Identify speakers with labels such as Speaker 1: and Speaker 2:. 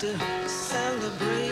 Speaker 1: to celebrate.